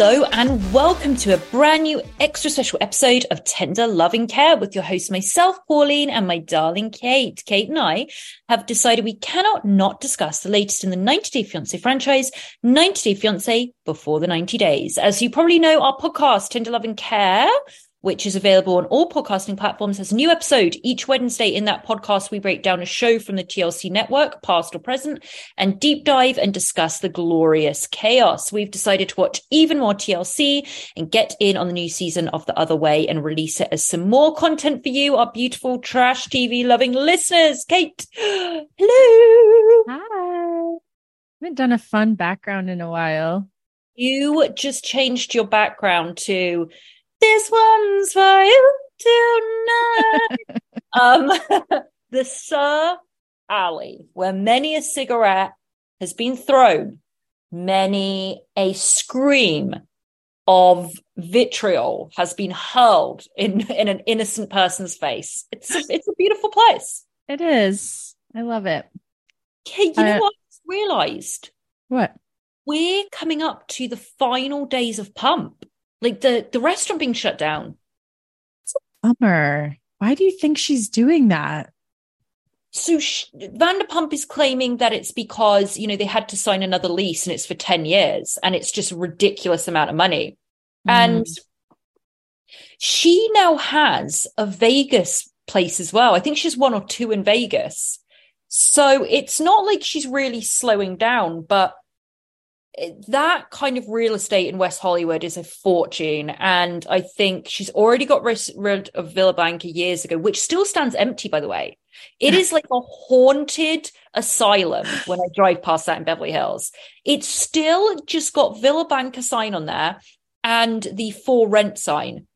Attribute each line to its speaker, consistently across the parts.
Speaker 1: Hello and welcome to a brand new extra special episode of Tender Loving Care with your host, myself, Pauline, and my darling Kate. Kate and I have decided we cannot not discuss the latest in the 90 Day Fiance franchise, 90 Day Fiance Before the 90 Days. As you probably know, our podcast, Tender Loving Care, which is available on all podcasting platforms, has a new episode each Wednesday. In that podcast, we break down a show from the TLC network, past or present, and deep dive and discuss the glorious chaos. We've decided to watch even more TLC and get in on the new season of The Other Way and release it as some more content for you, our beautiful trash TV loving listeners. Kate, hello.
Speaker 2: Hi. haven't done a fun background in a while.
Speaker 1: You just changed your background to this one's for you tonight. um, the SUR Alley, where many a cigarette has been thrown, many a scream of vitriol has been hurled in, in an innocent person's face. It's a, it's a beautiful place.
Speaker 2: It is. I love it.
Speaker 1: Okay, you know
Speaker 2: Uh,
Speaker 1: what I realized?
Speaker 2: What?
Speaker 1: We're coming up to the final days of Pump. Like the, the restaurant being shut down.
Speaker 2: Bummer. Why do you think she's doing that?
Speaker 1: So sh- Vanderpump is claiming that it's because you know they had to sign another lease and it's for ten years and it's just a ridiculous amount of money, hmm. and she now has a Vegas place as well. I think she's one or two in Vegas, so it's not like she's really slowing down, but that kind of real estate in West Hollywood is a fortune. And I think she's already got rid of Villa Blanca years ago, which still stands empty, by the way. It is like a haunted asylum when I drive past that in Beverly Hills. It's still just got Villa Blanca sign on there and the for rent sign.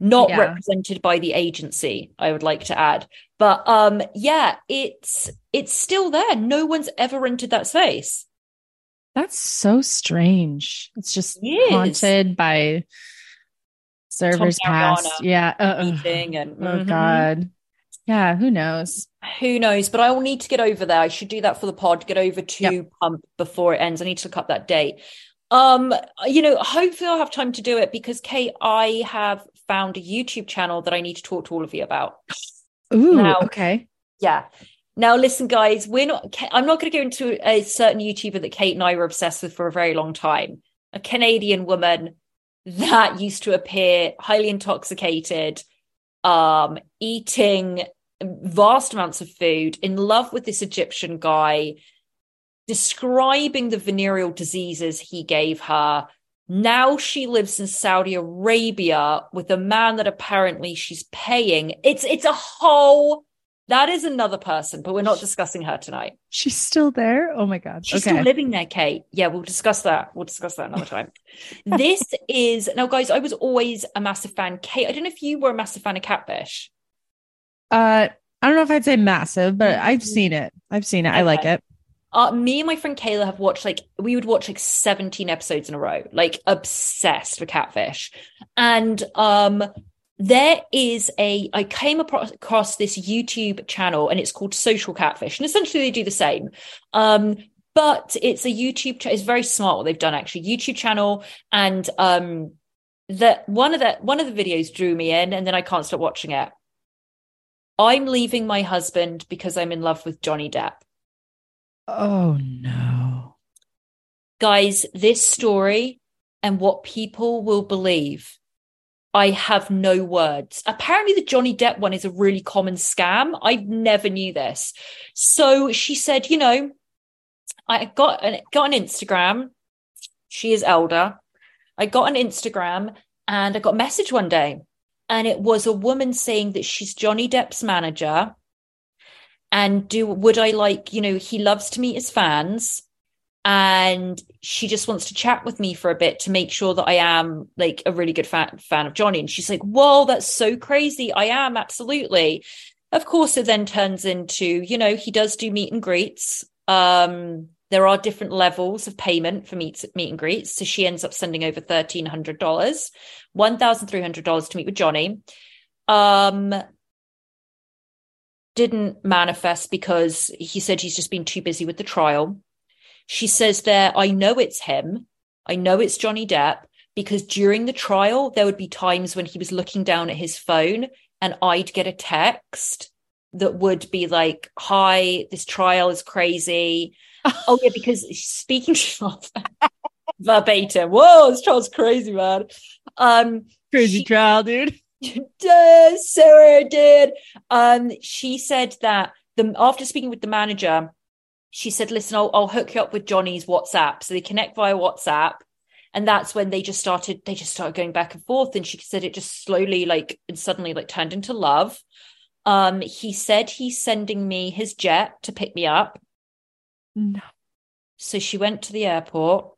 Speaker 1: Not
Speaker 2: Yeah.
Speaker 1: represented by the agency, I would like to add. But um yeah, it's it's still there. No one's ever rented that space.
Speaker 2: That's so strange. It's just
Speaker 1: It
Speaker 2: haunted by servers past. Yeah. Uh,
Speaker 1: Eating and
Speaker 2: oh
Speaker 1: Mhm.
Speaker 2: God. Yeah. Who knows?
Speaker 1: Who knows? But I will need to get over there. I should do that for the pod, get over to
Speaker 2: Yep.
Speaker 1: Pump before it ends. I need to look up that date. Um, you know, hopefully I'll have time to do it because Kate, I have found a YouTube channel that I need to talk to all of you about.
Speaker 2: Ooh.
Speaker 1: Now-
Speaker 2: okay.
Speaker 1: Yeah. Now, listen, guys, we're not, I'm not going to go into a certain YouTuber that Kate and I were obsessed with for a very long time. A Canadian woman that used to appear highly intoxicated, um, eating vast amounts of food, in love with this Egyptian guy, describing the venereal diseases he gave her. Now she lives in Saudi Arabia with a man that apparently she's paying. It's it's a whole That is another person, but we're not discussing her tonight.
Speaker 2: She's still there. Oh my god.
Speaker 1: She's
Speaker 2: okay.
Speaker 1: still living there, Kate. Yeah, we'll discuss that. We'll discuss that another time. this is now, guys. I was always a massive fan. Kate, I don't know if you were a massive fan of Catfish.
Speaker 2: Uh, I don't know if I'd say massive, but I've seen it. I've seen it. I like it.
Speaker 1: Uh, me and my friend Kayla have watched like we would watch like 17 episodes in a row, like obsessed with Catfish. And um there is a I came across this YouTube channel and it's called Social Catfish. And essentially they do the same. Um but it's a YouTube cha- it's very smart what they've done actually. YouTube channel and um that one of the one of the videos drew me in and then I can't stop watching it. I'm leaving my husband because I'm in love with Johnny Depp.
Speaker 2: Oh no.
Speaker 1: guys, this story and what people will believe, I have no words. Apparently, the Johnny Depp one is a really common scam. I never knew this. So she said, you know, I got an got an Instagram. She is elder. I got an Instagram and I got a message one day, and it was a woman saying that she's Johnny Depp's manager. And do would I like, you know, he loves to meet his fans and she just wants to chat with me for a bit to make sure that I am like a really good fan fan of Johnny. And she's like, "Whoa, that's so crazy! I am absolutely." Of course, it then turns into you know he does do meet and greets. Um, there are different levels of payment for meet meet and greets, so she ends up sending over thirteen hundred dollars, one thousand three hundred dollars to meet with Johnny. Um, didn't manifest because he said he's just been too busy with the trial. She says there, I know it's him. I know it's Johnny Depp because during the trial, there would be times when he was looking down at his phone and I'd get a text that would be like, Hi, this trial is crazy. oh, yeah, because speaking of verbatim, whoa, this trial's crazy, man. Um,
Speaker 2: Crazy
Speaker 1: She-
Speaker 2: trial, dude.
Speaker 1: Sarah did. Um, she said that the after speaking with the manager, she said, "Listen, I'll, I'll hook you up with Johnny's WhatsApp." So they connect via WhatsApp, and that's when they just started. They just started going back and forth, and she said it just slowly, like, and suddenly, like, turned into love. Um, he said he's sending me his jet to pick me up.
Speaker 2: No.
Speaker 1: So she went to the airport.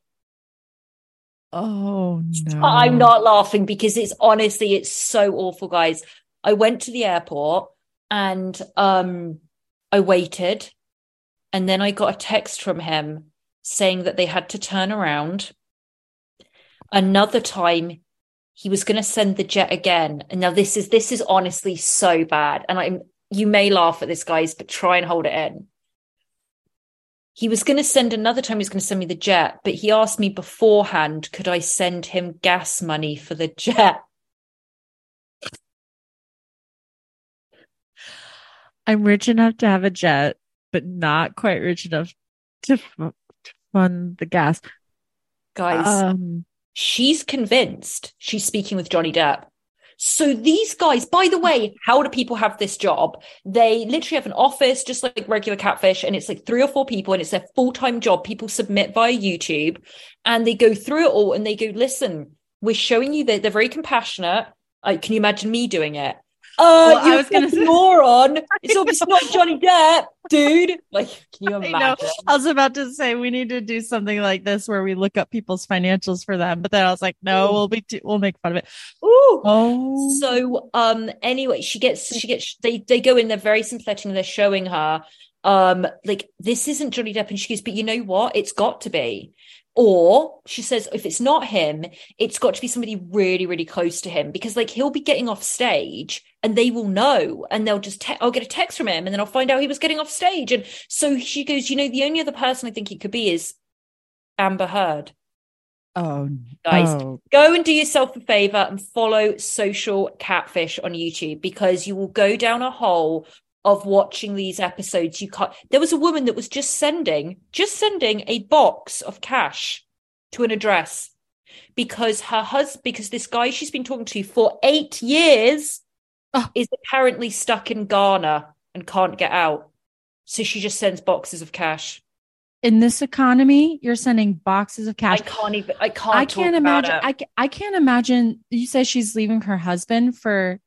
Speaker 2: Oh no.
Speaker 1: I'm not laughing because it's honestly it's so awful, guys. I went to the airport and um I waited and then I got a text from him saying that they had to turn around. Another time he was going to send the jet again. And now this is this is honestly so bad and I'm you may laugh at this guys but try and hold it in. He was going to send another time he was going to send me the jet, but he asked me beforehand, could I send him gas money for the jet?
Speaker 2: I'm rich enough to have a jet, but not quite rich enough to, f- to fund the gas.
Speaker 1: Guys,
Speaker 2: Um,
Speaker 1: she's convinced she's speaking with Johnny Depp. So these guys, by the way, how do people have this job? They literally have an office, just like regular catfish, and it's like three or four people, and it's their full-time job. People submit via YouTube and they go through it all and they go, listen, we're showing you that they're very compassionate. Uh, can you imagine me doing it? Uh,
Speaker 2: Well,
Speaker 1: you're
Speaker 2: was gonna say-
Speaker 1: moron. It's obviously not Johnny Depp, dude. Like, can you
Speaker 2: I know.
Speaker 1: imagine?
Speaker 2: I was about to say we need to do something like this where we look up people's financials for them, but then I was like, no,
Speaker 1: Ooh.
Speaker 2: we'll be too, we'll make fun of it.
Speaker 1: Ooh.
Speaker 2: Oh,
Speaker 1: So um anyway, she gets she gets they they go in, they're very sympathetic and they're showing her um like this isn't Johnny Depp and she goes, but you know what? It's got to be. Or she says, if it's not him, it's got to be somebody really, really close to him because like he'll be getting off stage and they will know and they'll just te- I'll get a text from him and then I'll find out he was getting off stage. And so she goes, you know, the only other person I think it could be is Amber Heard.
Speaker 2: oh,
Speaker 1: Guys,
Speaker 2: oh.
Speaker 1: go and do yourself a favor and follow social catfish on youtube because you will go down a hole of watching these episodes you can't there was a woman that was just sending just sending a box of cash to an address because her husband because this guy she's been talking to for eight years
Speaker 2: Oh.
Speaker 1: is apparently stuck in ghana and can't get out so she just sends boxes of cash
Speaker 2: In this economy, you're sending boxes of cash.
Speaker 1: i can't even i can't
Speaker 2: I can't imagine. I, I can't imagine. You say she's leaving her husband for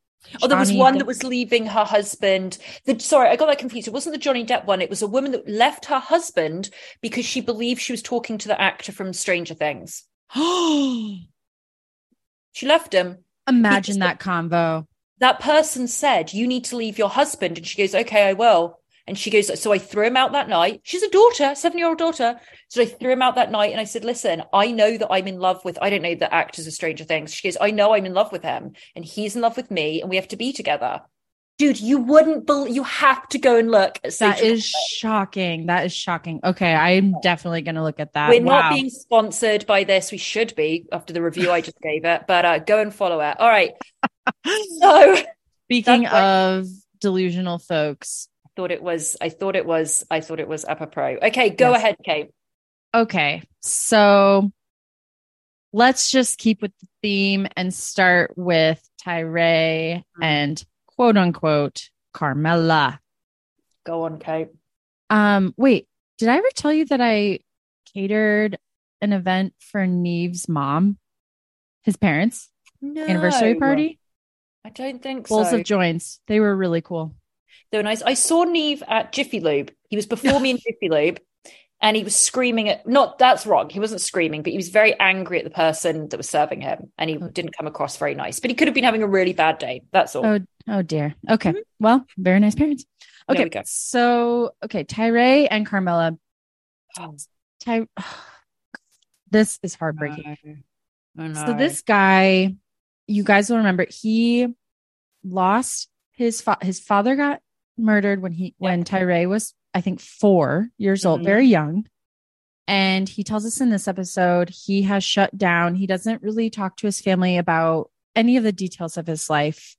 Speaker 1: Oh, there was one that was leaving her husband. The sorry, I got that confused. It wasn't the Johnny Depp one. It was a woman that left her husband because she believed she was talking to the actor from Stranger Things. She left him.
Speaker 3: Imagine that convo.
Speaker 1: That person said, "You need to leave your husband," and she goes, "Okay, I will." And she goes, "So I threw him out that night. She's a daughter, seven-year-old daughter. So I threw him out that night, and I said, "Listen, I know that I'm in love with. I don't know the actors of Stranger Things." She goes, "I know I'm in love with him, and he's in love with me, and we have to be together." Dude, you wouldn't believe. You have to go and look at
Speaker 3: That is shocking. That is shocking. Okay, I'm definitely going to look at that.
Speaker 1: We're
Speaker 3: wow.
Speaker 1: not being sponsored by this. We should be after the review I just gave it, but uh, go and follow it. All right. So
Speaker 3: Speaking of delusional folks,
Speaker 1: thought it was. I thought it was. I thought it was Upper Pro. Okay, go
Speaker 3: Yes.
Speaker 1: ahead, Kate.
Speaker 3: okay, so let's just keep with the theme and start with Tyree and quote unquote Carmela.
Speaker 1: Go on, Kate.
Speaker 3: Um, wait, did I ever tell you that I catered an event for Nev's mom, his parents'
Speaker 1: No,
Speaker 3: anniversary party?
Speaker 1: I don't think
Speaker 3: Bowls
Speaker 1: so.
Speaker 3: of joints. They were really cool.
Speaker 1: They were nice. I saw Nev at Jiffy Lube. He was before me in Jiffy Lube, and he was screaming at. Not that's wrong. He wasn't screaming, but he was very angry at the person that was serving him, and he oh. didn't come across very nice. But he could have been having a really bad day. That's all.
Speaker 3: Oh, oh dear. Okay. Mm-hmm. Well, very nice parents. Okay.
Speaker 1: we go.
Speaker 3: So, okay, Tyree and Carmela. Oh. Ty- this is heartbreaking. So this guy, you guys will remember, he lost his fa- his father got murdered when he when Tyree was I think 4 years old,
Speaker 1: Mhm.
Speaker 3: very young. And he tells us in this episode he has shut down. He doesn't really talk to his family about any of the details of his life.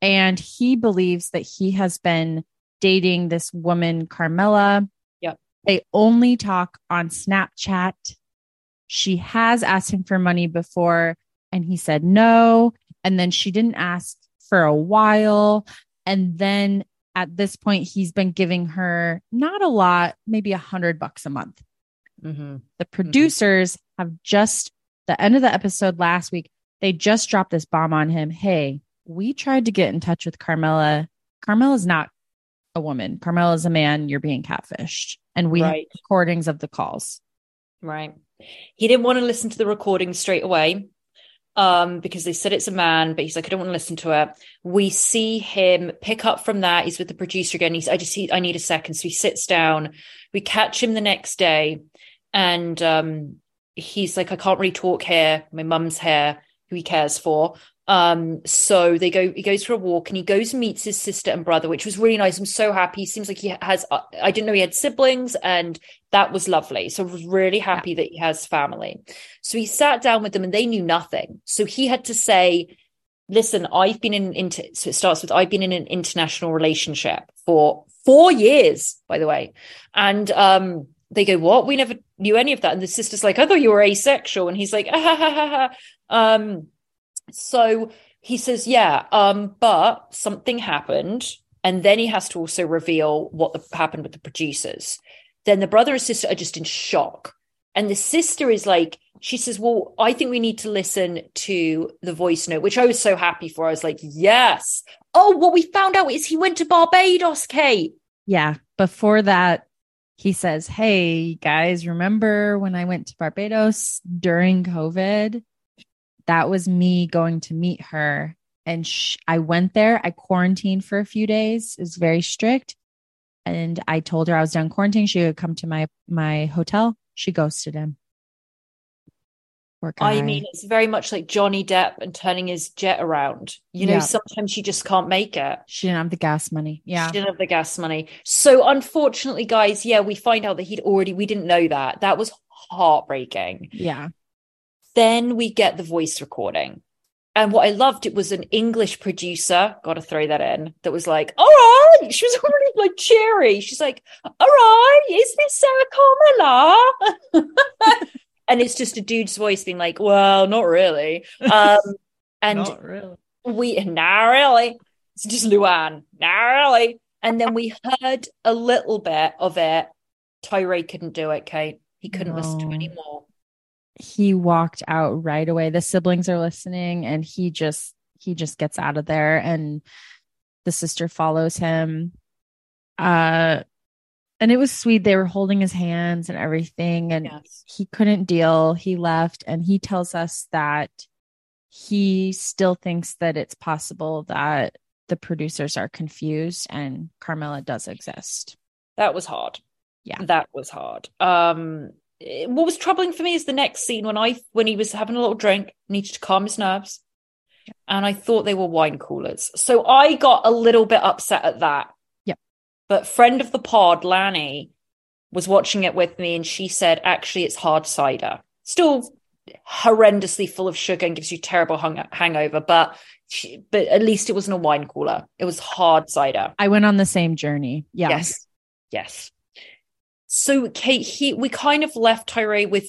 Speaker 3: And he believes that he has been dating this woman, Carmela.
Speaker 1: Yep.
Speaker 3: They only talk on Snapchat. She has asked him for money before and he said no. And then she didn't ask for a while. And then at this point, he's been giving her not a lot, maybe a hundred bucks a month.
Speaker 1: Mm-hmm.
Speaker 3: The producers have just, the end of the episode last week, they just dropped this bomb on him. Hey, we tried to get in touch with Carmela. Carmela's not a woman. Carmela's a man. You're being catfished. And we
Speaker 1: Right.
Speaker 3: have recordings of the calls.
Speaker 1: Right. He didn't want to listen to the recording straight away um, because they said it's a man, but he's like, I don't want to listen to it. We see him pick up from that. He's with the producer again. He's, I just, he, I need a second. So he sits down. We catch him the next day and um, he's like, I can't really talk here. My mum's here, who he cares for. Um, so they go, he goes for a walk and he goes and meets his sister and brother, which was really nice. I'm so happy. He seems like he has, uh, I didn't know he had siblings and that was lovely. So I was really happy that he has family. So he sat down with them and they knew nothing. So he had to say, listen, I've been in, into, so it starts with, I've been in an international relationship for four years, by the way. And, um, they go, what? We never knew any of that. And the sister's like, I thought you were asexual. And he's like, ah, ha, ha, ha, ha. Um, so he says, yeah, um, but something happened. And then he has to also reveal what the, happened with the producers. Then the brother and sister are just in shock. And the sister is like, she says, Well, I think we need to listen to the voice note, which I was so happy for. I was like, Yes. Oh, what we found out is he went to Barbados, Kate.
Speaker 3: Yeah. Before that, he says, Hey, guys, remember when I went to Barbados during COVID? That was me going to meet her. And sh- I went there. I quarantined for a few days. It was very strict. And I told her I was done quarantining. She would come to my my hotel. She ghosted him.
Speaker 1: I mean, it's very much like Johnny Depp and turning his jet around. You know,
Speaker 3: Yeah.
Speaker 1: sometimes you just can't make it.
Speaker 3: she didn't have the gas money. Yeah.
Speaker 1: She didn't have the gas money. So unfortunately, guys, yeah, we find out that he'd already, we didn't know that. That was heartbreaking.
Speaker 3: Yeah.
Speaker 1: Then we get the voice recording. And what I loved, it was an English producer, got to throw that in, that was like, all right. She was already like cheery. She's like, all right, is this Sarah Carmela? and it's just a dude's voice being like, well, not really. Um, and
Speaker 2: really.
Speaker 1: we, not really. It's just Luann, not really. And then we heard a little bit of it. Tyree couldn't do it, Kate. He couldn't listen to
Speaker 3: No.
Speaker 1: it anymore.
Speaker 3: He walked out right away. The siblings are listening and he just he just gets out of there and the sister follows him. Uh and it was sweet. They were holding his hands and everything, and
Speaker 1: Yes.
Speaker 3: he couldn't deal. He left, and he tells us that he still thinks that it's possible that the producers are confused and Carmela does exist.
Speaker 1: That was hard.
Speaker 3: Yeah.
Speaker 1: That was hard. Um what was troubling for me is the next scene when I when he was having a little drink, needed to calm his nerves. And I thought they were wine coolers. So I got a little bit upset at that.
Speaker 3: Yep.
Speaker 1: But friend of the pod, Lanny, was watching it with me and she said actually it's hard cider. Still horrendously full of sugar and gives you terrible hung- hangover, but she, but at least it wasn't a wine cooler. It was hard cider.
Speaker 3: I went on the same journey. Yeah.
Speaker 1: Yes. Yes. So Kate, he we kind of left Tyree with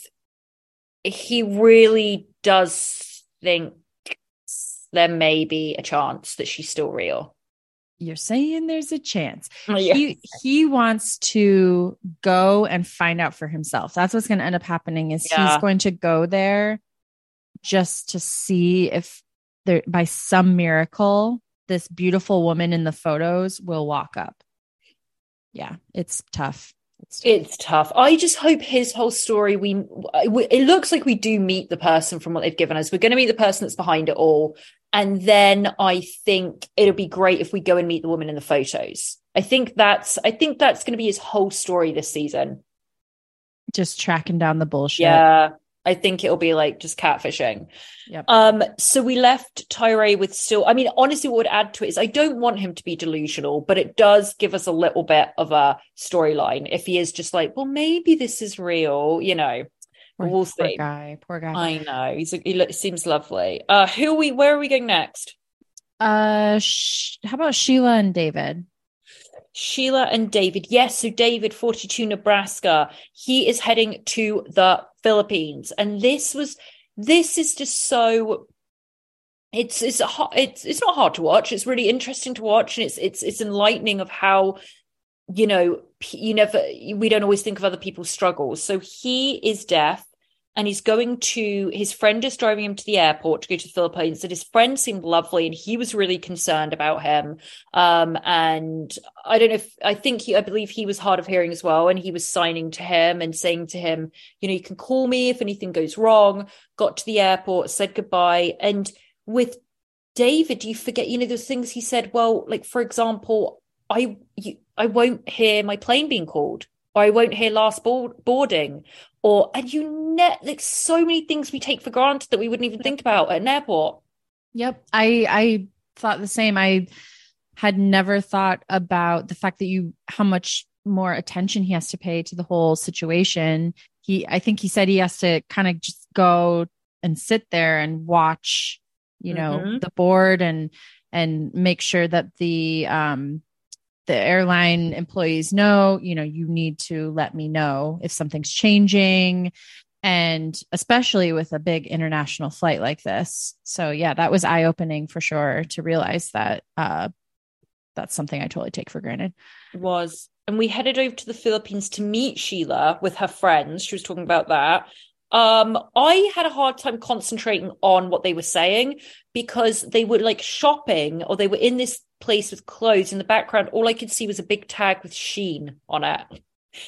Speaker 1: he really does think there may be a chance that she's still real.
Speaker 3: You're saying there's a chance.
Speaker 1: Oh, yeah.
Speaker 3: He he wants to go and find out for himself. That's what's going to end up happening is
Speaker 1: Yeah.
Speaker 3: he's going to go there just to see if there by some miracle this beautiful woman in the photos will walk up. Yeah, it's tough. It's tough.
Speaker 1: I just hope his whole story. We, we it looks like we do meet the person from what they've given us. We're going to meet the person that's behind it all, and then I think it'll be great if we go and meet the woman in the photos. I think that's I think that's going to be his whole story this season.
Speaker 3: just tracking down the bullshit.
Speaker 1: Yeah, I think it'll be like just catfishing.
Speaker 3: Yep.
Speaker 1: Um, so we left Tyree with still. I mean, honestly, what would add to it is I don't want him to be delusional, but it does give us a little bit of a storyline if he is just like, well, maybe this is real. You know,
Speaker 3: Poor,
Speaker 1: we'll
Speaker 3: poor
Speaker 1: see.
Speaker 3: guy. Poor guy.
Speaker 1: I know he's a, he lo- seems lovely. Uh, who are we? Where are we going next?
Speaker 3: Uh, sh- how about Sheila and David?
Speaker 1: Sheila and David. Yes, so David, 42 Nebraska. He is heading to the Philippines. And this was this is just so it's it's a, it's it's not hard to watch. It's really interesting to watch and it's it's it's enlightening of how you know you never we don't always think of other people's struggles. So he is deaf and he's going to his friend is driving him to the airport to go to the Philippines and his friend seemed lovely and he was really concerned about him. Um and I don't know if I think he I believe he was hard of hearing as well and he was signing to him and saying to him you know you can call me if anything goes wrong. Got to the airport said goodbye and with David you forget you know those things he said well like for example I you, I won't hear my plane being called or I won't hear last board, boarding or and you net like so many things we take for granted that we wouldn't even think about at an airport
Speaker 3: Yep. I I thought the same. I had never thought about the fact that you how much more attention he has to pay to the whole situation. He I think he said he has to kind of just go and sit there and watch, you know,
Speaker 1: Mhm.
Speaker 3: the board and and make sure that the um the airline employees know, you know, you need to let me know if something's changing and especially with a big international flight like this. So yeah, that was eye opening for sure to realize that uh, that's something I totally take for granted.
Speaker 1: was and we headed over to the Philippines to meet Sheila with her friends. She was talking about that. Um, I had a hard time concentrating on what they were saying because they were like shopping or they were in this place with clothes in the background. All I could see was a big tag with Shein on it.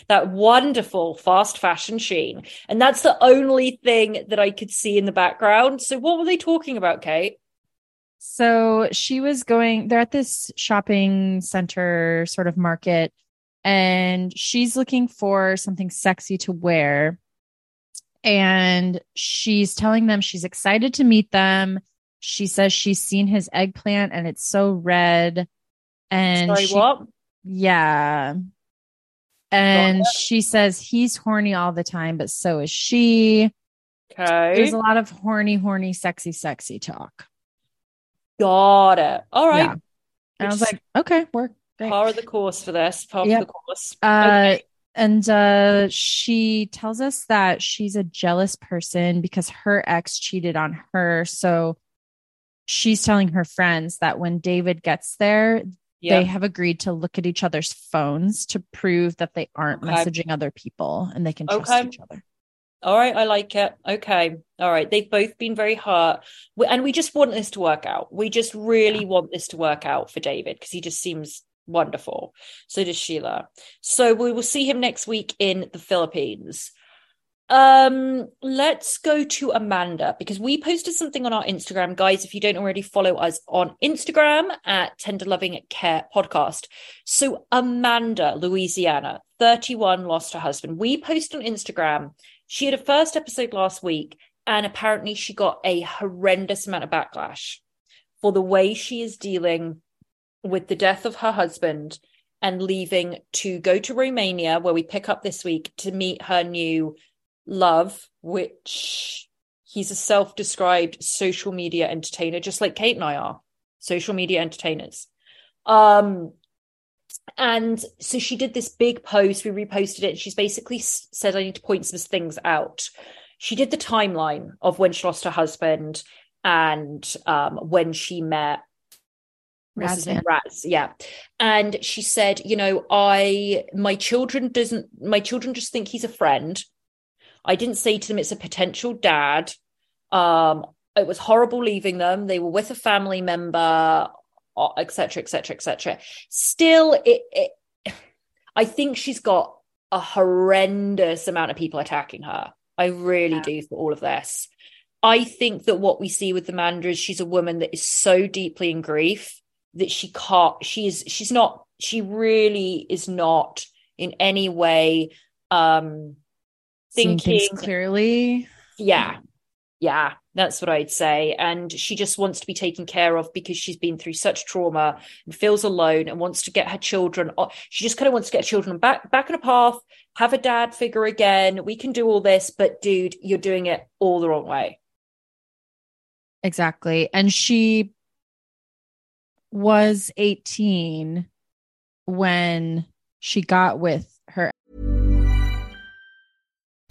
Speaker 1: That wonderful fast fashion Shein. And that's the only thing that I could see in the background. So what were they talking about, Kate?
Speaker 3: So she was going, they're at this shopping center sort of market, and she's looking for something sexy to wear. And she's telling them she's excited to meet them. She says she's seen his eggplant and it's so red. And
Speaker 1: Sorry,
Speaker 3: she-
Speaker 1: what?
Speaker 3: Yeah. And she says he's horny all the time, but so is she.
Speaker 1: Okay.
Speaker 3: There's a lot of horny, horny, sexy, sexy talk.
Speaker 1: Got it. All right.
Speaker 3: Yeah. And I was like, okay, work. Great.
Speaker 1: Par of the course for this. Par
Speaker 3: Yep.
Speaker 1: of the course.
Speaker 3: Uh, and uh, she tells us that she's a jealous person because her ex cheated on her. So she's telling her friends that when David gets there,
Speaker 1: Yeah.
Speaker 3: they have agreed to look at each other's phones to prove that they aren't
Speaker 1: Okay.
Speaker 3: messaging other people and they can trust
Speaker 1: Okay.
Speaker 3: each other.
Speaker 1: All right, I like it. Okay. All right. They've both been very hurt. We- And we just want this to work out. We just really want this to work out for David because he just seems wonderful. So does Sheila. So we will see him next week in the Philippines. Um, let's go to Amanda because we posted something on our Instagram, guys. If you don't already follow us on Instagram at Tender Loving Care Podcast. So Amanda, Louisiana, 31, lost her husband. We posted on Instagram. She had a first episode last week, and apparently she got a horrendous amount of backlash for the way she is dealing with the death of her husband and leaving to go to Romania, where we pick up this week to meet her new love, which he's a self described social media entertainer, just like Kate and I are social media entertainers. Um, and so she did this big post, we reposted it. And she's basically said, I need to point some things out. She did the timeline of when she lost her husband and um, when she met what's his name?
Speaker 3: Razvan.
Speaker 1: Raz, yeah. And she said, you know, I my children doesn't my children just think he's a friend. I didn't say to them it's a potential dad. Um, it was horrible leaving them. They were with a family member, etc., etc., etc. Still, it, it I think she's got a horrendous amount of people attacking her. I really
Speaker 3: Yeah.
Speaker 1: do for all of this. I think that what we see with Amanda is she's a woman that is so deeply in grief that she can't She is. she's not she really is not in any way um
Speaker 3: Seeing things
Speaker 1: thinking
Speaker 3: clearly.
Speaker 1: yeah yeah that's what i'd say and she just wants to be taken care of because she's been through such trauma and feels alone and wants to get her children she just kind of wants to get children back back on a path have a dad figure again we can do all this but dude you're doing it all the wrong way
Speaker 3: Exactly. And she was 18 when she got with her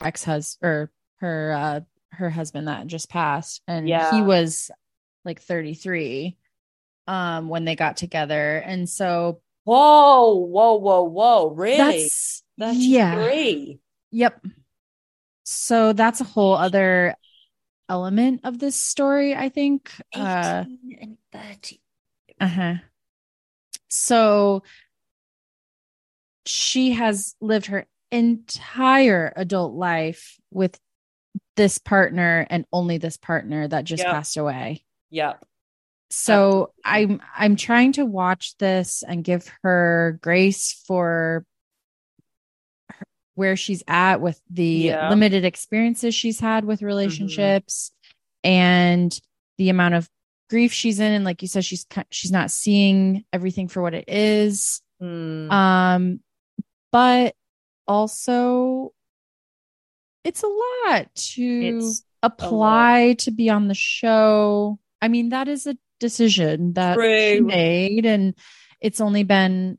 Speaker 3: Ex-husband or her uh her husband that just passed and
Speaker 1: Yeah.
Speaker 3: he was like 33 um when they got together and so
Speaker 1: whoa whoa whoa whoa really
Speaker 3: that's
Speaker 1: that's
Speaker 3: yeah
Speaker 1: great
Speaker 3: Yep. So that's a whole other element of this story, I think. Uh
Speaker 1: 18 and 30
Speaker 3: uh-huh. So she has lived her entire adult life with this partner and only this partner that just
Speaker 1: Yep.
Speaker 3: passed away.
Speaker 1: Yep.
Speaker 3: So I'm I'm trying to watch this and give her grace for her- where she's at with the limited experiences she's had with relationships and the amount of grief she's in and like you said she's she's not seeing everything for what it is
Speaker 1: Hmm.
Speaker 3: um but also it's a lot to
Speaker 1: It's
Speaker 3: apply to be on the show. I mean that is a decision that she made and it's only been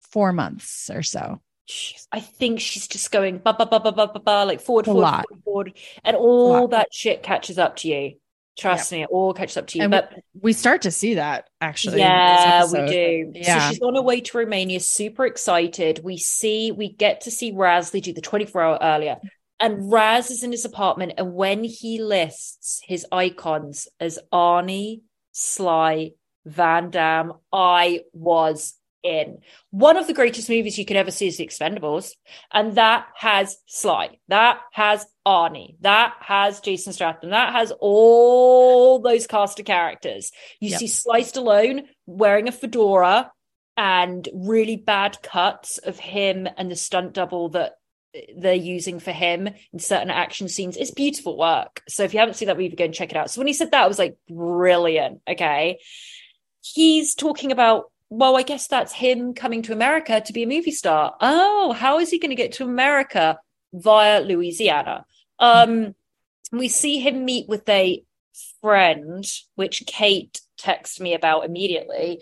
Speaker 3: four months or so.
Speaker 1: Jeez, I think she's just going ba ba ba ba ba ba ba like forward, forward, forward, forward, and all that shit catches up to you. Trust me, it all catches up to you.
Speaker 3: and
Speaker 1: but
Speaker 3: we, start to see that actually
Speaker 1: yeah, we do.
Speaker 3: yeah
Speaker 1: So she's on her way to Romania, super excited. We see, we get to see Raz. They do the 24 hour earlier. And Raz is in his apartment. And when he lists his icons as Arnie, Sly, Van Damme, I was in. One of the greatest movies you could ever see is The Expendables. And that has Sly. That has Arnie. That has Jason Statham. That has all those cast of characters. You
Speaker 3: Yep.
Speaker 1: see Sly Stallone wearing a fedora and really bad cuts of him and the stunt double that they're using for him in certain action scenes. It's beautiful work. So if you haven't seen that movie, go and check it out. So when he said that, I was like, brilliant. Okay. He's talking about, well, I guess that's him coming to America to be a movie star. Oh, how is he going to get to America via Louisiana? Um, we see him meet with a friend, which Kate texted me about immediately.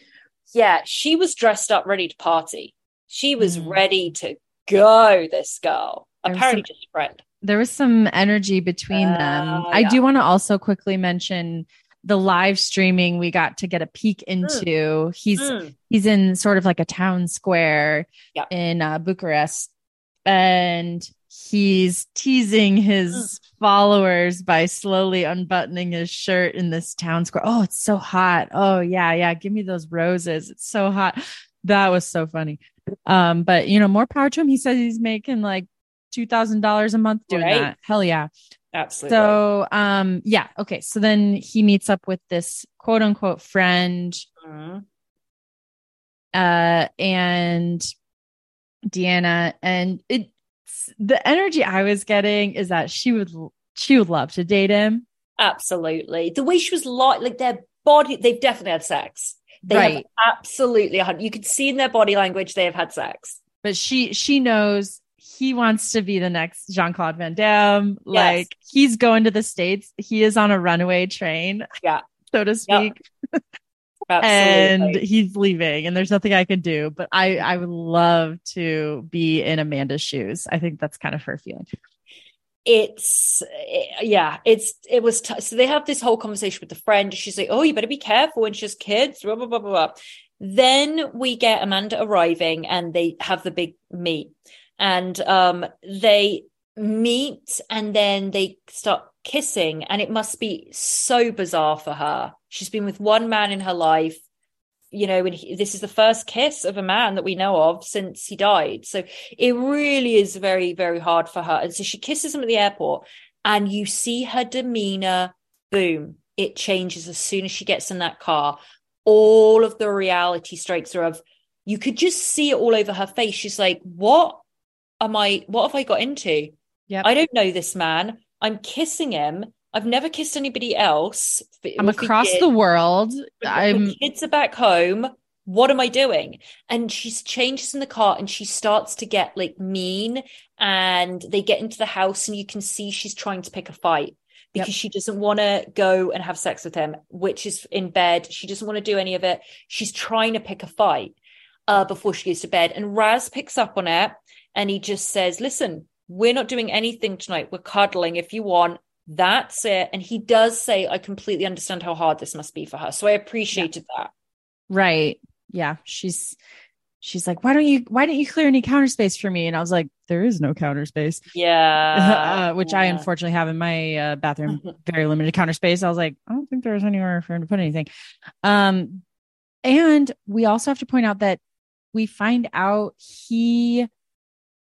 Speaker 1: Yeah, she was dressed up, ready to party. She was
Speaker 3: Mm.
Speaker 1: ready to go, this girl.
Speaker 3: There
Speaker 1: Apparently,
Speaker 3: some-
Speaker 1: just a friend.
Speaker 3: there was some energy between them.
Speaker 1: Uh,
Speaker 3: I do want to also quickly mention the live streaming we got to get a peek into. He's
Speaker 1: Mm.
Speaker 3: he's in sort of like a town square
Speaker 1: Yeah.
Speaker 3: in uh, Bucharest, and he's teasing his
Speaker 1: Mm.
Speaker 3: followers by slowly unbuttoning his shirt in this town square. Oh, it's so hot. Oh yeah, yeah. Give me those roses. It's so hot. That was so funny. Um, but you know, more power to him. He says he's making like two thousand dollars a month doing
Speaker 1: Right.
Speaker 3: that. Hell yeah.
Speaker 1: Absolutely.
Speaker 3: So um yeah, okay. So then he meets up with this quote unquote friend
Speaker 1: Mhm.
Speaker 3: uh and Deanna and it the energy I was getting is that she would she would love to date him.
Speaker 1: Absolutely. The way she was like, like their body, they've definitely had sex. They
Speaker 3: Right.
Speaker 1: absolutely, you could see in their body language they have had sex.
Speaker 3: But she she knows he wants to be the next Jean-Claude Van Damme. Like he's going to the States. He is on a runaway train,
Speaker 1: Yeah,
Speaker 3: so to speak.
Speaker 1: absolutely.
Speaker 3: and he's leaving and there's nothing i can do but i i would love to be in amanda's shoes. I think that's kind of her feeling.
Speaker 1: It's yeah it's it was t- so they have this whole conversation with the friend. She's like oh you better be careful when she's kids. Blah blah blah blah blah. Then we get amanda arriving and they have the big meet and um they meet and then they start kissing and it must be so bizarre for her. She's been with one man in her life you know and he, this is the first kiss of a man that we know of since he died. So it really is very very hard for her. And so she kisses him at the airport and you see her demeanor boom it changes as soon as she gets in that car. All of the reality strikes her of you could just see it all over her face. She's like what am i what have i got into
Speaker 3: Yep.
Speaker 1: i don't know this man i'm kissing him i've never kissed anybody else
Speaker 3: i'm across the world
Speaker 1: The
Speaker 3: i'm
Speaker 1: kids are back home. What am I doing? And she's changes in the car and she starts to get like mean. And they get into the house and you can see she's trying to pick a fight because
Speaker 3: Yep.
Speaker 1: she doesn't want to go and have sex with him, which is in bed. She doesn't want to do any of it. She's trying to pick a fight uh, before she goes to bed. And Raz picks up on it and he just says, Listen, we're not doing anything tonight. We're cuddling if you want. That's it. And he does say, I completely understand how hard this must be for her. So I appreciated that.
Speaker 3: right yeah she's she's like why don't you why don't you clear any counter space for me and i was like there is no counter space
Speaker 1: Yeah.
Speaker 3: uh, which i unfortunately have in my uh, bathroom very limited counter space i was like i don't think there's anywhere for him to put anything um and we also have to point out that we find out he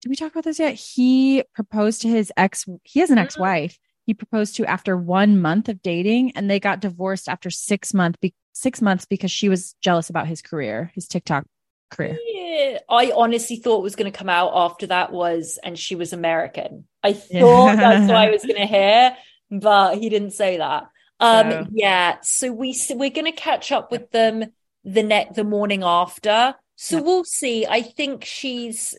Speaker 3: did we talk about this yet he proposed to his ex he has an
Speaker 1: Mm-hmm.
Speaker 3: ex-wife he proposed to after one month of dating and they got divorced after six month be- six months because she was jealous about his career his tiktok career
Speaker 1: Yeah, I honestly thought was going to come out after that was, and she was American. I thought that's what I was going to hear, but he didn't say that. Um,
Speaker 3: So-
Speaker 1: yeah. So we we're going to catch up with them the next the morning after. So
Speaker 3: Yep.
Speaker 1: we'll see. I think she's.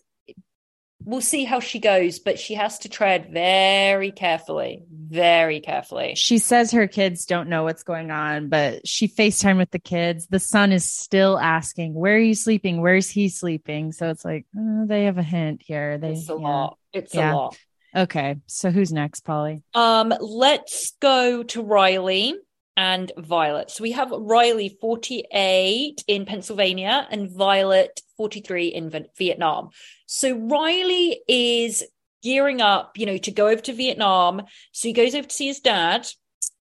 Speaker 1: We'll see how she goes, but she has to tread very carefully, very carefully.
Speaker 3: she says her kids don't know what's going on, but she FaceTime with the kids. The son is still asking, Where are you sleeping? Where's he sleeping? So it's like, uh, they have a hint here. They,
Speaker 1: It's a
Speaker 3: yeah.
Speaker 1: lot. It's
Speaker 3: Yeah.
Speaker 1: a lot.
Speaker 3: Okay. So who's next, Polly?
Speaker 1: Um, let's go to Riley and Violet. So we have Riley 48 in Pennsylvania and Violet 43 in Vietnam. So Riley is gearing up, you know, to go over to Vietnam. So he goes over to see his dad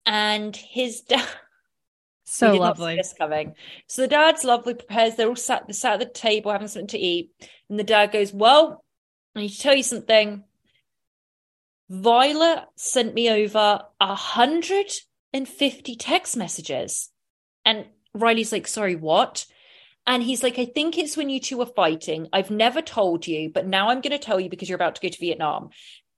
Speaker 1: and his dad
Speaker 3: So
Speaker 1: We did not see
Speaker 3: lovely.
Speaker 1: this coming. So the dad's lovely, prepares. They're all sat, they're sat at the table having something to eat, and the dad goes, "Well, I need to tell you something. Violet sent me over a hundred and fifty text messages," and Riley's like, "Sorry, what?" And he's like, I think it's when you two were fighting. I've never told you, but now I'm going to tell you because you're about to go to Vietnam.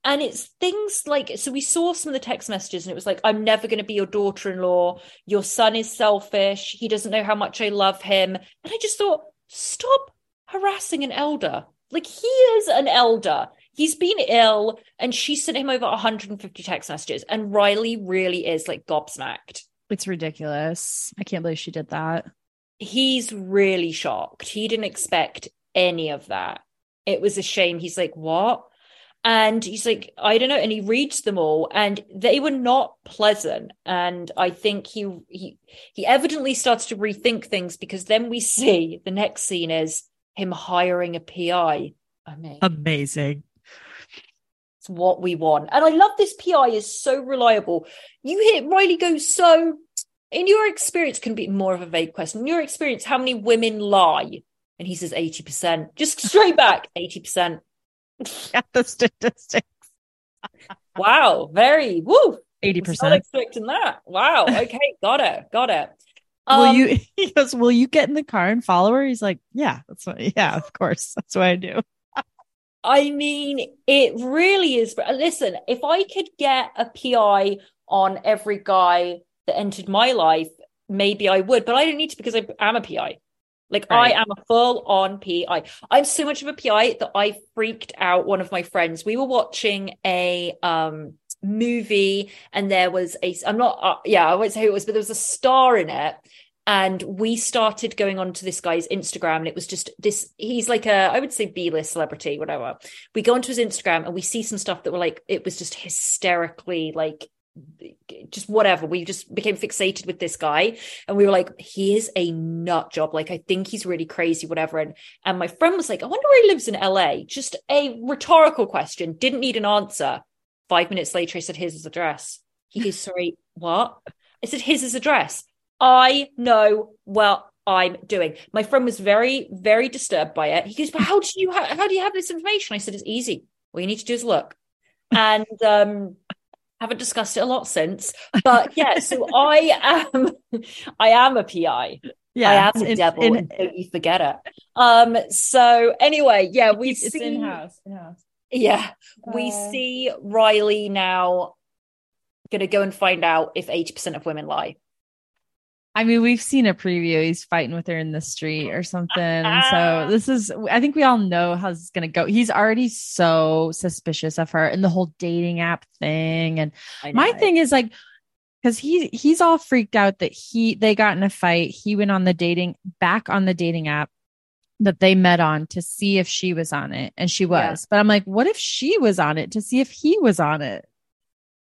Speaker 1: And it's things like, so we saw some of the text messages and it was like, I'm never going to be your daughter in law. Your son is selfish. He doesn't know how much I love him. And I just thought, stop harassing an elder. Like, he is an elder. He's been ill and she sent him over 150 text messages. And Riley really is like gobsmacked.
Speaker 3: It's ridiculous. I can't believe she did that.
Speaker 1: He's really shocked. He didn't expect any of that. It was a shame. He's like, what? And he's like, I don't know. And he reads them all, and they were not pleasant. And I think he he he evidently starts to rethink things because then we see the next scene is him hiring a PI. I mean,
Speaker 2: Amazing.
Speaker 1: it's what we want. And I love this PI is so reliable. You hear Riley go so in your experience can be more of a vague question. In your experience, how many women lie? And he says 80%. Just straight back, 80%.
Speaker 2: Yeah, the statistics.
Speaker 1: Wow, very woo.
Speaker 3: Eighty
Speaker 1: Was not
Speaker 3: percent.
Speaker 1: expecting that. Wow. Okay, got it. Got it.
Speaker 2: will
Speaker 1: Um,
Speaker 2: you? He goes. Will you get in the car and follow her? He's like, yeah, that's what. Yeah, of course. That's what I do.
Speaker 1: I mean, it really is. Listen, if I could get a PI on every guy that entered my life, maybe I would, but I don't need to because I am a PI. Like
Speaker 3: Right.
Speaker 1: I am a full on PI. I'm so much of a PI that I freaked out one of my friends. We were watching a um movie and there was a I'm not uh, yeah, I won't say who it was, but there was a star in it. And we started going on to this guy's Instagram, and it was just this. He's like a, I would say, B list celebrity, whatever. We go onto his Instagram and we see some stuff that were like, it was just hysterically like just whatever. We just became fixated with this guy, and we were like, he is a nut job. Like, I think he's really crazy, whatever. And and my friend was like, I wonder where he lives in LA. Just a rhetorical question, didn't need an answer. Five minutes later, I said, here's his address. He goes, sorry, what? I said, here's his address. I know what I'm doing. My friend was very, very disturbed by it. He goes, but how do you ha- how do you have this information? I said, it's easy. All you need to do is look. And um haven't discussed it a lot since. But yeah, so I am I am a PI.
Speaker 2: Yeah,
Speaker 1: I am the
Speaker 2: in-
Speaker 1: devil,
Speaker 2: in-
Speaker 1: and don't you forget it. Um, so anyway, yeah, we
Speaker 3: It's
Speaker 1: see
Speaker 3: in house. In house.
Speaker 1: yeah, we
Speaker 3: Uh,
Speaker 1: see Riley now gonna go and find out if 80% of women lie.
Speaker 3: I mean, we've seen a preview. He's fighting with her in the street or something. And
Speaker 1: Ah.
Speaker 3: so this is, I think we all know how this is going to go. He's already so suspicious of her and the whole dating app thing. And my thing is like, because he he's all freaked out that he they got in a fight. He went on the dating back on the dating app that they met on to see if she was on it, and she
Speaker 1: Yeah.
Speaker 3: was. But I'm like, what if she was on it to see if he was on it?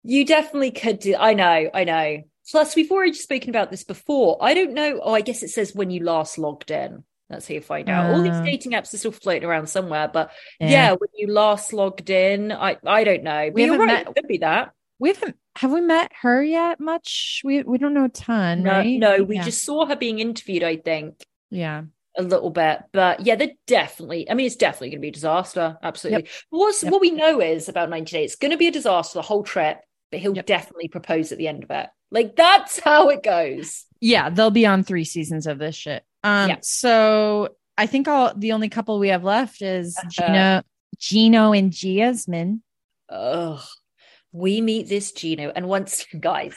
Speaker 1: You definitely could do. I know, I know. Plus, we've already spoken about this before. I don't know. Oh, I guess it says when you last logged in. That's how you find out. All these
Speaker 3: Uh.
Speaker 1: dating apps are still floating around somewhere, but yeah,
Speaker 3: Yeah.
Speaker 1: when you last logged in, I I don't know.
Speaker 3: We haven't
Speaker 1: right.
Speaker 3: met-
Speaker 1: It could be that.
Speaker 3: We haven't have we met her yet much? We we don't know a ton,
Speaker 1: No,
Speaker 3: right?
Speaker 1: no, we
Speaker 3: Yeah.
Speaker 1: just saw her being interviewed. I think
Speaker 3: yeah.
Speaker 1: a little bit, but yeah, they're definitely. I mean, it's definitely going to be a disaster. Absolutely. What's
Speaker 3: Yep.
Speaker 1: what we know is about ninety days. It's going to be a disaster the whole trip, but he'll
Speaker 3: Yep.
Speaker 1: definitely propose at the end of it. Like that's how it goes.
Speaker 3: Yeah, they'll be on three seasons of this shit. Um
Speaker 1: Yeah.
Speaker 3: so I think all the only couple we have left is
Speaker 1: Uh-huh.
Speaker 3: Gino Gino and Jasmine.
Speaker 1: Ugh. We meet this Gino, and once, guys,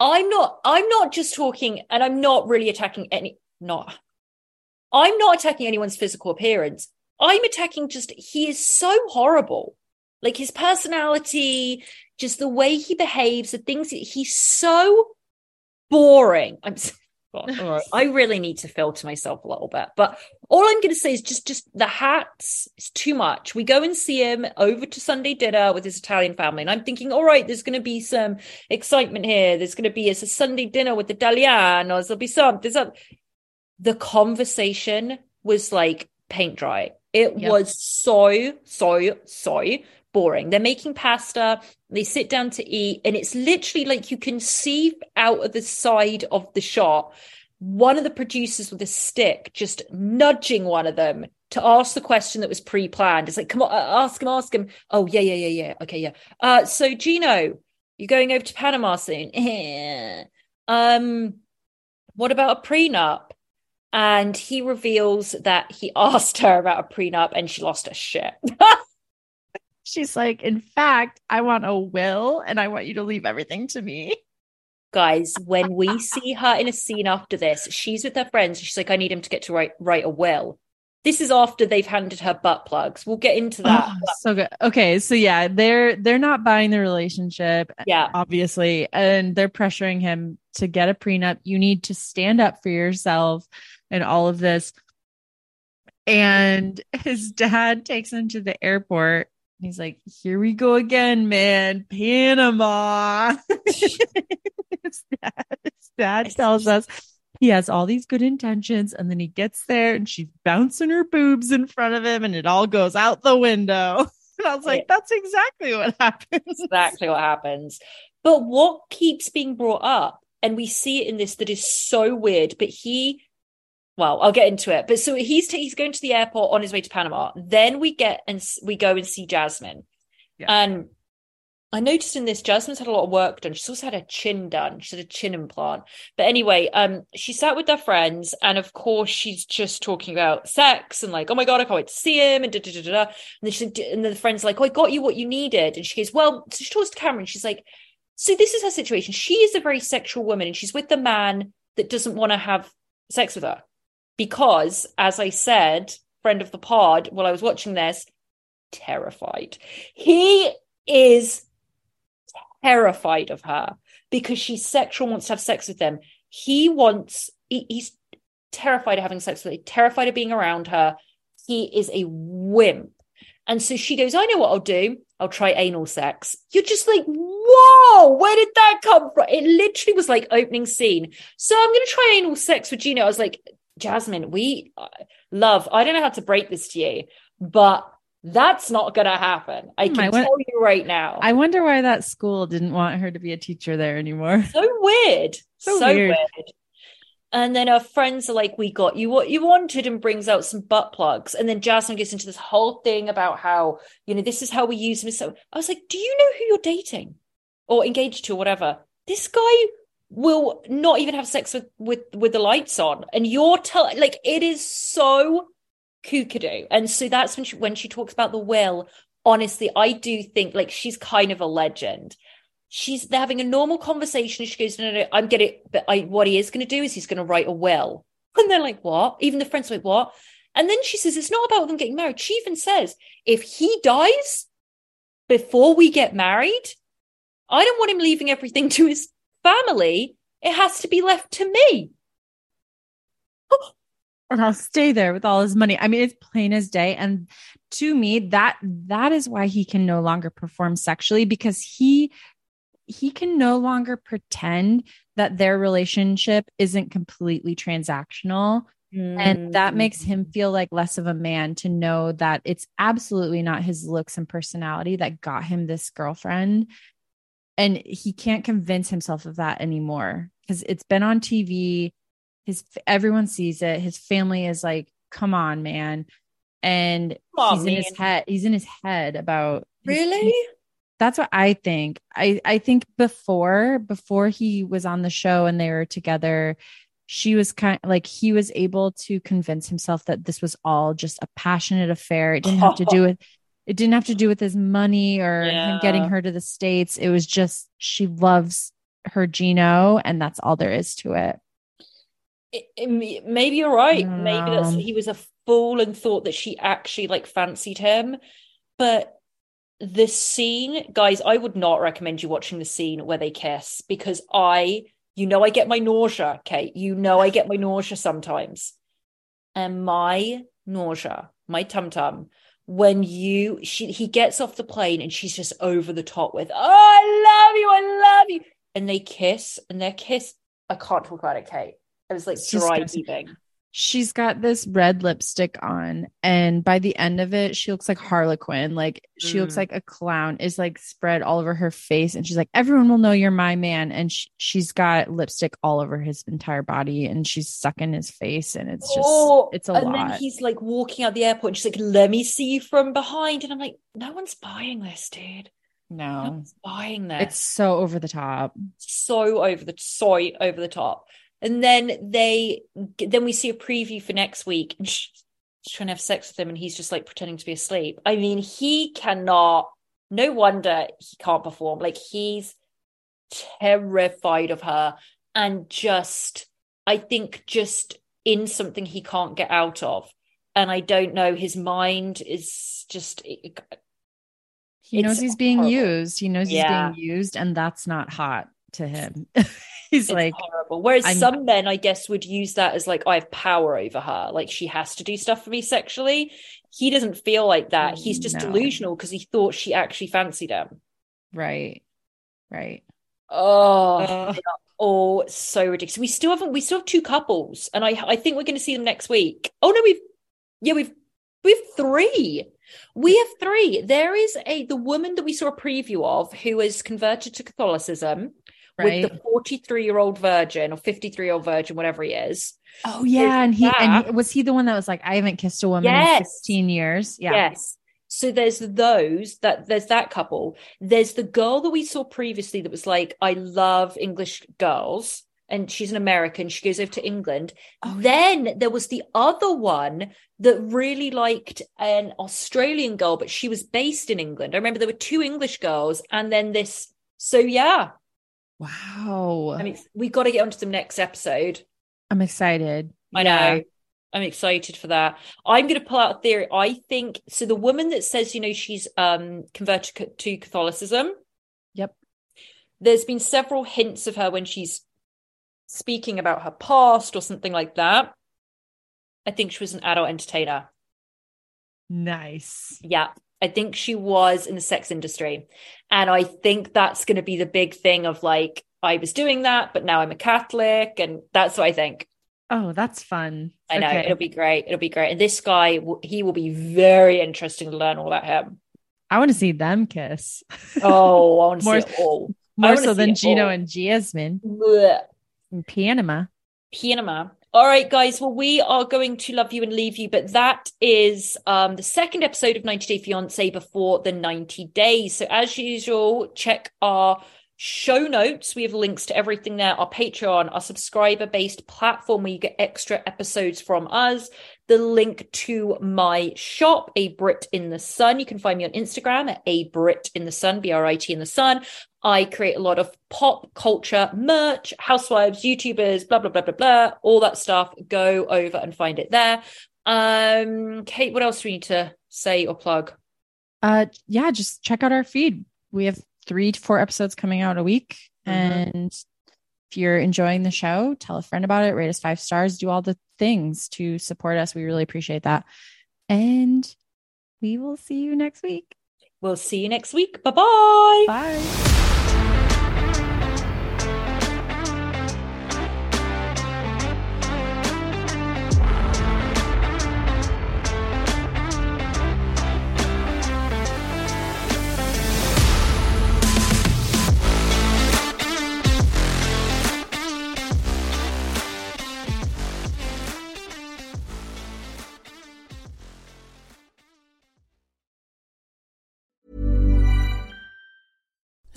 Speaker 1: I'm not. I'm not just talking, and I'm not really attacking any. Not. I'm not attacking anyone's physical appearance. I'm attacking just. He is so horrible. Like his personality, just the way he behaves, the things he's so boring. I'm. s- God, all right. I really need to filter myself a little bit, but all I'm going to say is just, just the hats is too much. We go and see him over to Sunday dinner with his Italian family, and I'm thinking, all right, there's going to be some excitement here. There's going to be it's a Sunday dinner with the Italianos. There'll be some. There's a. The conversation was like paint dry. It
Speaker 3: Yep.
Speaker 1: was so so so boring. They're making pasta, they sit down to eat, and it's literally like you can see out of the side of the shot one of the producers with a stick just nudging one of them to ask the question that was pre-planned. It's like, come on, uh, ask him, ask him. Oh, yeah, yeah, yeah, yeah. Okay, yeah. Uh, so Gino, you're going over to Panama soon. um, what about a prenup? And he reveals that he asked her about a prenup and she lost her shit.
Speaker 3: She's like, in fact, I want a will and I want you to leave everything to me.
Speaker 1: Guys, when we see her in a scene after this, she's with her friends. She's like, I need him to get to write write a will. This is after they've handed her butt plugs. We'll get into oh, that.
Speaker 3: Oh, so good. Okay, so yeah, they're they're not buying the relationship.
Speaker 1: Yeah,
Speaker 3: obviously, and they're pressuring him to get a prenup. You need to stand up for yourself, and all of this. And his dad takes him to the airport He's like, here we go again, man. Panama. his, dad, his dad tells us he has all these good intentions. And then he gets there and she's bouncing her boobs in front of him and it all goes out the window. And I was like, that's exactly what happens.
Speaker 1: Exactly what happens. But what keeps being brought up, and we see it in this that is so weird, but he well, I'll get into it. But so he's t- he's going to the airport on his way to Panama. Then we get and we go and see Jasmine. Yeah. And I noticed in this, Jasmine's had a lot of work done. She's also had a chin done. She's had a chin implant. But anyway, um, she sat with her friends, and of course, she's just talking about sex and like, oh my god, I can't wait to see him, and da da da da. And then she, and then the friends like, oh, I got you what you needed, and she goes, well, so she talks to Cameron. She's like, so this is her situation. She is a very sexual woman, and she's with the man that doesn't want to have sex with her because, as I said, friend of the pod, while I was watching this, terrified. He is terrified of her because she's sexual, wants to have sex with him. He wants, he, he's terrified of having sex with her, terrified of being around her. He is a wimp. And so she goes, I know what I'll do. I'll try anal sex. You're just like, whoa, where did that come from? It literally was like opening scene. So I'm going to try anal sex with Gino. I was like, Jasmine, we uh, love, I don't know how to break this to you, but that's not going to happen. I hmm, can I tell you right now.
Speaker 3: I wonder why that school didn't want her to be a teacher there anymore.
Speaker 1: So weird. So, so weird. weird. And then our friends are like, "We got you what you wanted," and brings out some butt plugs. And then Jasmine gets into this whole thing about how you know this is how we use them. So I was like, "Do you know who you're dating or engaged to, or whatever?" This guy will not even have sex with with with the lights on. And you're telling like it is so kookadoo and so that's when she when she talks about the will honestly i do think like she's kind of a legend. She's they're having a normal conversation she goes no no, no i'm getting but i what he is going to do is he's going to write a will. And they're like what? Even the friends are like what? And then she says it's not about them getting married. She even says if he dies before we get married i don't want him leaving everything to his family, it has to be left to me.
Speaker 3: and I'll stay there with all his money. I mean, it's plain as day. And to me, that that is why he can no longer perform sexually because he he can no longer pretend that their relationship isn't completely transactional. Mm. And that makes him feel like less of a man to know that it's absolutely not his looks and personality that got him this girlfriend and he can't convince himself of that anymore because it's been on TV. His everyone sees it. His family is like, "Come on, man!" And on, he's man. in his head. He's in his head about
Speaker 1: really. His,
Speaker 3: that's what I think. I I think before before he was on the show and they were together, she was kind of like he was able to convince himself that this was all just a passionate affair. It didn't have to do with it didn't have to do with his money or yeah. him getting her to the states. It was just she loves her gino and that's all there is to it,
Speaker 1: it, it maybe you're right. Maybe that's he was a fool and thought that she actually like fancied him. But the scene guys i would not recommend you watching the scene where they kiss because i you know i get my nausea kate. You know i get my nausea sometimes. And my nausea my tum tum when you she he gets off the plane and she's just over the top with oh i love you i love you. And they kiss and their kiss i can't talk about it kate. It was like dry heaving
Speaker 3: she's got this red lipstick on and by the end of it she looks like harlequin like she looks
Speaker 1: Mm.
Speaker 3: like a clown is like spread all over her face and she's like everyone will know you're my man and sh- she's got lipstick all over his entire body and she's sucking his face and it's just
Speaker 1: Oh,
Speaker 3: it's a
Speaker 1: and
Speaker 3: lot
Speaker 1: then he's like walking out the airport and she's like, let me see you from behind. And I'm like, no one's buying this, dude. No
Speaker 3: no
Speaker 1: one's buying this.
Speaker 3: it's so over the top
Speaker 1: so over the so over the top. And then they then we see a preview for next week and she's trying to have sex with him and he's just like pretending to be asleep. I mean, he cannot no wonder he can't perform. Like he's terrified of her and just I think just in something he can't get out of. And I don't know, his mind is just
Speaker 3: he knows he's being
Speaker 1: horrible.
Speaker 3: used he knows
Speaker 1: Yeah.
Speaker 3: he's being used and that's not hot to him he's
Speaker 1: it's
Speaker 3: like
Speaker 1: horrible. Whereas
Speaker 3: I'm-
Speaker 1: some men, I guess, would use that as like, I have power over her. Like she has to do stuff for me sexually. He doesn't feel like that. He's just
Speaker 3: No.
Speaker 1: delusional because he thought she actually fancied him.
Speaker 3: right right
Speaker 1: Oh,
Speaker 3: Ugh.
Speaker 1: they so ridiculous. We still haven't. We still have two couples, and I I think we're going to see them next week. Oh no, we've yeah we've we have three. We have three. There is a the woman that we saw a preview of who is converted to Catholicism
Speaker 3: right
Speaker 1: with the forty three year old virgin or fifty three year old virgin, whatever he is.
Speaker 3: Oh yeah, and he and he, was he the one that was like, I haven't kissed a woman in
Speaker 1: Yes.
Speaker 3: 15 years. Yeah.
Speaker 1: Yes. So there's those that there's that couple. There's the girl that we saw previously that was like, I love English girls. And she's an American. She goes over to England.
Speaker 3: Oh,
Speaker 1: then there was the other one that really liked an Australian girl, but she was based in England. I remember there were two English girls, and then this. So yeah,
Speaker 3: Wow.
Speaker 1: I mean, we got to get onto the next episode.
Speaker 3: I'm excited.
Speaker 1: I
Speaker 3: Yeah.
Speaker 1: know. I'm excited for that. I'm going to pull out a theory. I think so. The woman that says, you know, she's um converted to Catholicism.
Speaker 3: Yep.
Speaker 1: There's been several hints of her when she's speaking about her past or something like that. I think she was an adult entertainer.
Speaker 3: Nice.
Speaker 1: Yeah. I think she was in the sex industry. And I think that's going to be the big thing of like, I was doing that, but now I'm a Catholic. And that's what I think.
Speaker 3: Oh, that's fun.
Speaker 1: I know
Speaker 3: Okay.
Speaker 1: it'll be great. It'll be great. And this guy, he will be very interesting to learn all about him.
Speaker 3: I want to see them kiss.
Speaker 1: Oh, I want to
Speaker 3: More-
Speaker 1: see it all.
Speaker 3: More so than Gino
Speaker 1: all.
Speaker 3: and Jasmine
Speaker 1: Blech.
Speaker 3: in Panama.
Speaker 1: Panama. All right, guys. Well, we are going to love you and leave you, but that is um, the second episode of 90 Day Fiance before the 90 days. So, as usual, check our show notes. We have links to everything there. Our Patreon, our subscriber based platform where you get extra episodes from us. The link to my shop, A Brit in the Sun. You can find me on Instagram at A Brit in the Sun, B R I T in the Sun. I create a lot of pop culture merch, housewives, YouTubers, blah, blah, blah, blah, blah, all that stuff. Go over and find it there. Um, Kate, what else do we need to say or plug?
Speaker 3: Uh yeah, just check out our feed. We have three to four episodes coming out a week.
Speaker 1: Mhm.
Speaker 3: And if you're enjoying the show, tell a friend about it, rate us five stars, do all the things to support us. We really appreciate that. And we will see you next week.
Speaker 1: We'll see you next week. Bye-bye.
Speaker 3: Bye.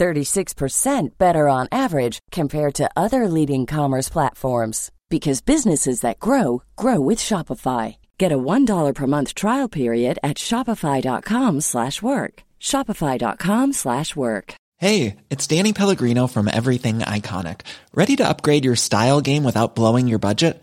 Speaker 4: 36% better on average compared to other leading commerce platforms because businesses that grow grow with Shopify. Get a $1 per month trial period at shopify.com slash work. shopify.com slash work.
Speaker 5: Hey, it's Danny Pellegrino from Everything Iconic. Ready to upgrade your style game without blowing your budget?